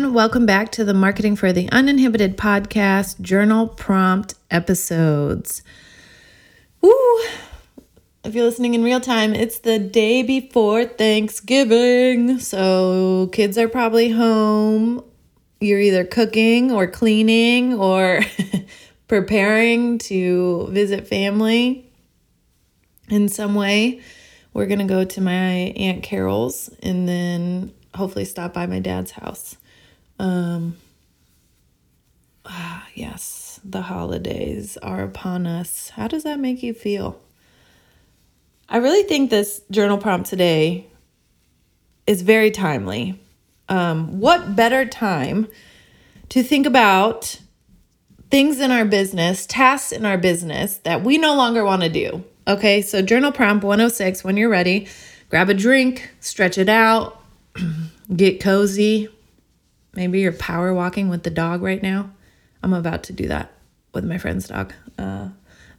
Everyone. Welcome back to the Marketing for the Uninhibited podcast journal prompt episodes. Woo! If you're listening in real time, it's the day before Thanksgiving. So, kids are probably home. You're either cooking or cleaning or preparing to visit family in some way. We're going to go to my Aunt Carol's and then hopefully stop by my dad's house. Um, ah, yes, the holidays are upon us. How does that make you feel? I really think this journal prompt today is very timely. Um, what better time to think about things in our business, tasks in our business that we no longer want to do? Okay, so journal prompt 106 when you're ready, grab a drink, stretch it out, get cozy. Maybe you're power walking with the dog right now. I'm about to do that with my friend's dog. Uh,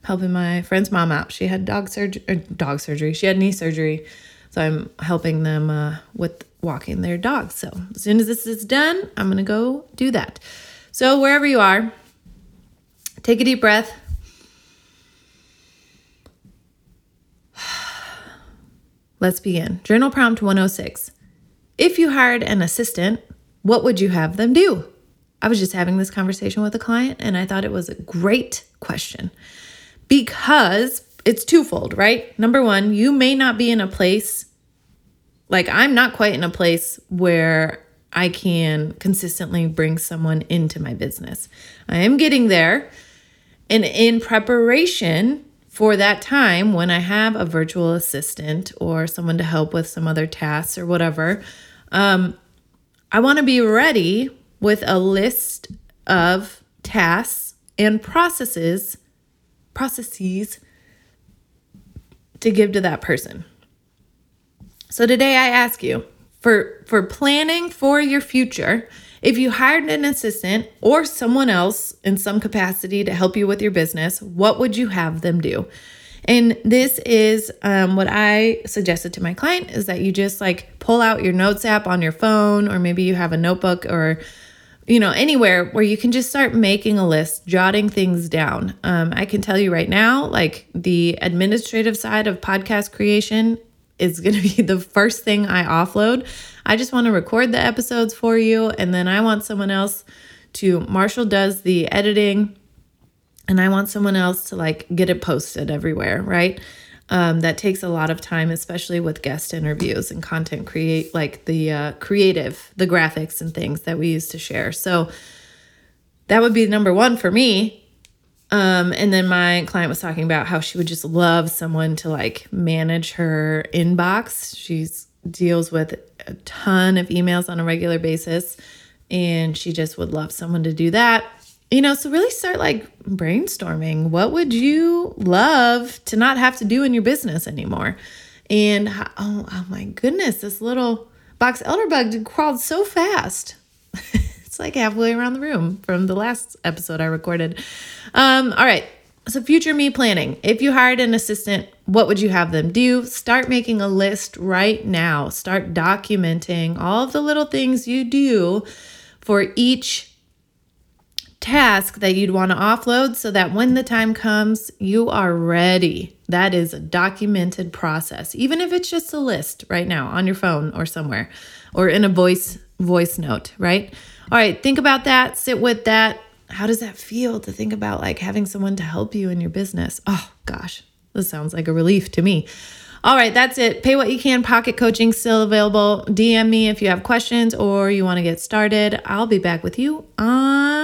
helping my friend's mom out. She had dog surgery, dog surgery. She had knee surgery, so I'm helping them uh, with walking their dog. So as soon as this is done, I'm gonna go do that. So wherever you are, take a deep breath. Let's begin. Journal prompt 106. If you hired an assistant, what would you have them do? I was just having this conversation with a client and I thought it was a great question because it's twofold, right? Number one, you may not be in a place, like I'm not quite in a place where I can consistently bring someone into my business. I am getting there. And in preparation for that time, when I have a virtual assistant or someone to help with some other tasks or whatever, um, I want to be ready with a list of tasks and processes, processes to give to that person. So today I ask you for for planning for your future, if you hired an assistant or someone else in some capacity to help you with your business, what would you have them do? And this is um, what I suggested to my client is that you just like pull out your notes app on your phone, or maybe you have a notebook or you know anywhere where you can just start making a list jotting things down. Um, i can tell you right now like the administrative side of podcast creation is going to be the first thing i offload. I just want to record the episodes for you and then i want someone else to marshall does the editing and I want someone else to like get it posted everywhere, right? Um, that takes a lot of time, especially with guest interviews and content create like the uh, creative, the graphics and things that we use to share. So that would be number one for me. Um, and then my client was talking about how she would just love someone to like manage her inbox. She deals with a ton of emails on a regular basis, and she just would love someone to do that you know, so really start like brainstorming. What would you love to not have to do in your business anymore? And oh, oh my goodness, this little box elderbug crawled so fast. it's like halfway around the room from the last episode I recorded. Um, all right. So, future me planning. If you hired an assistant, what would you have them do? Start making a list right now. Start documenting all of the little things you do for each task that you'd want to offload so that when the time comes, you are ready. That is a documented process, even if it's just a list right now on your phone or somewhere or in a voice voice note, right? All right, think about that, sit with that. How does that feel to think about like having someone to help you in your business? Oh gosh, this sounds like a relief to me. All right, that's it. Pay what you can. Pocket coaching still available. DM me if you have questions or you want to get started. I'll be back with you on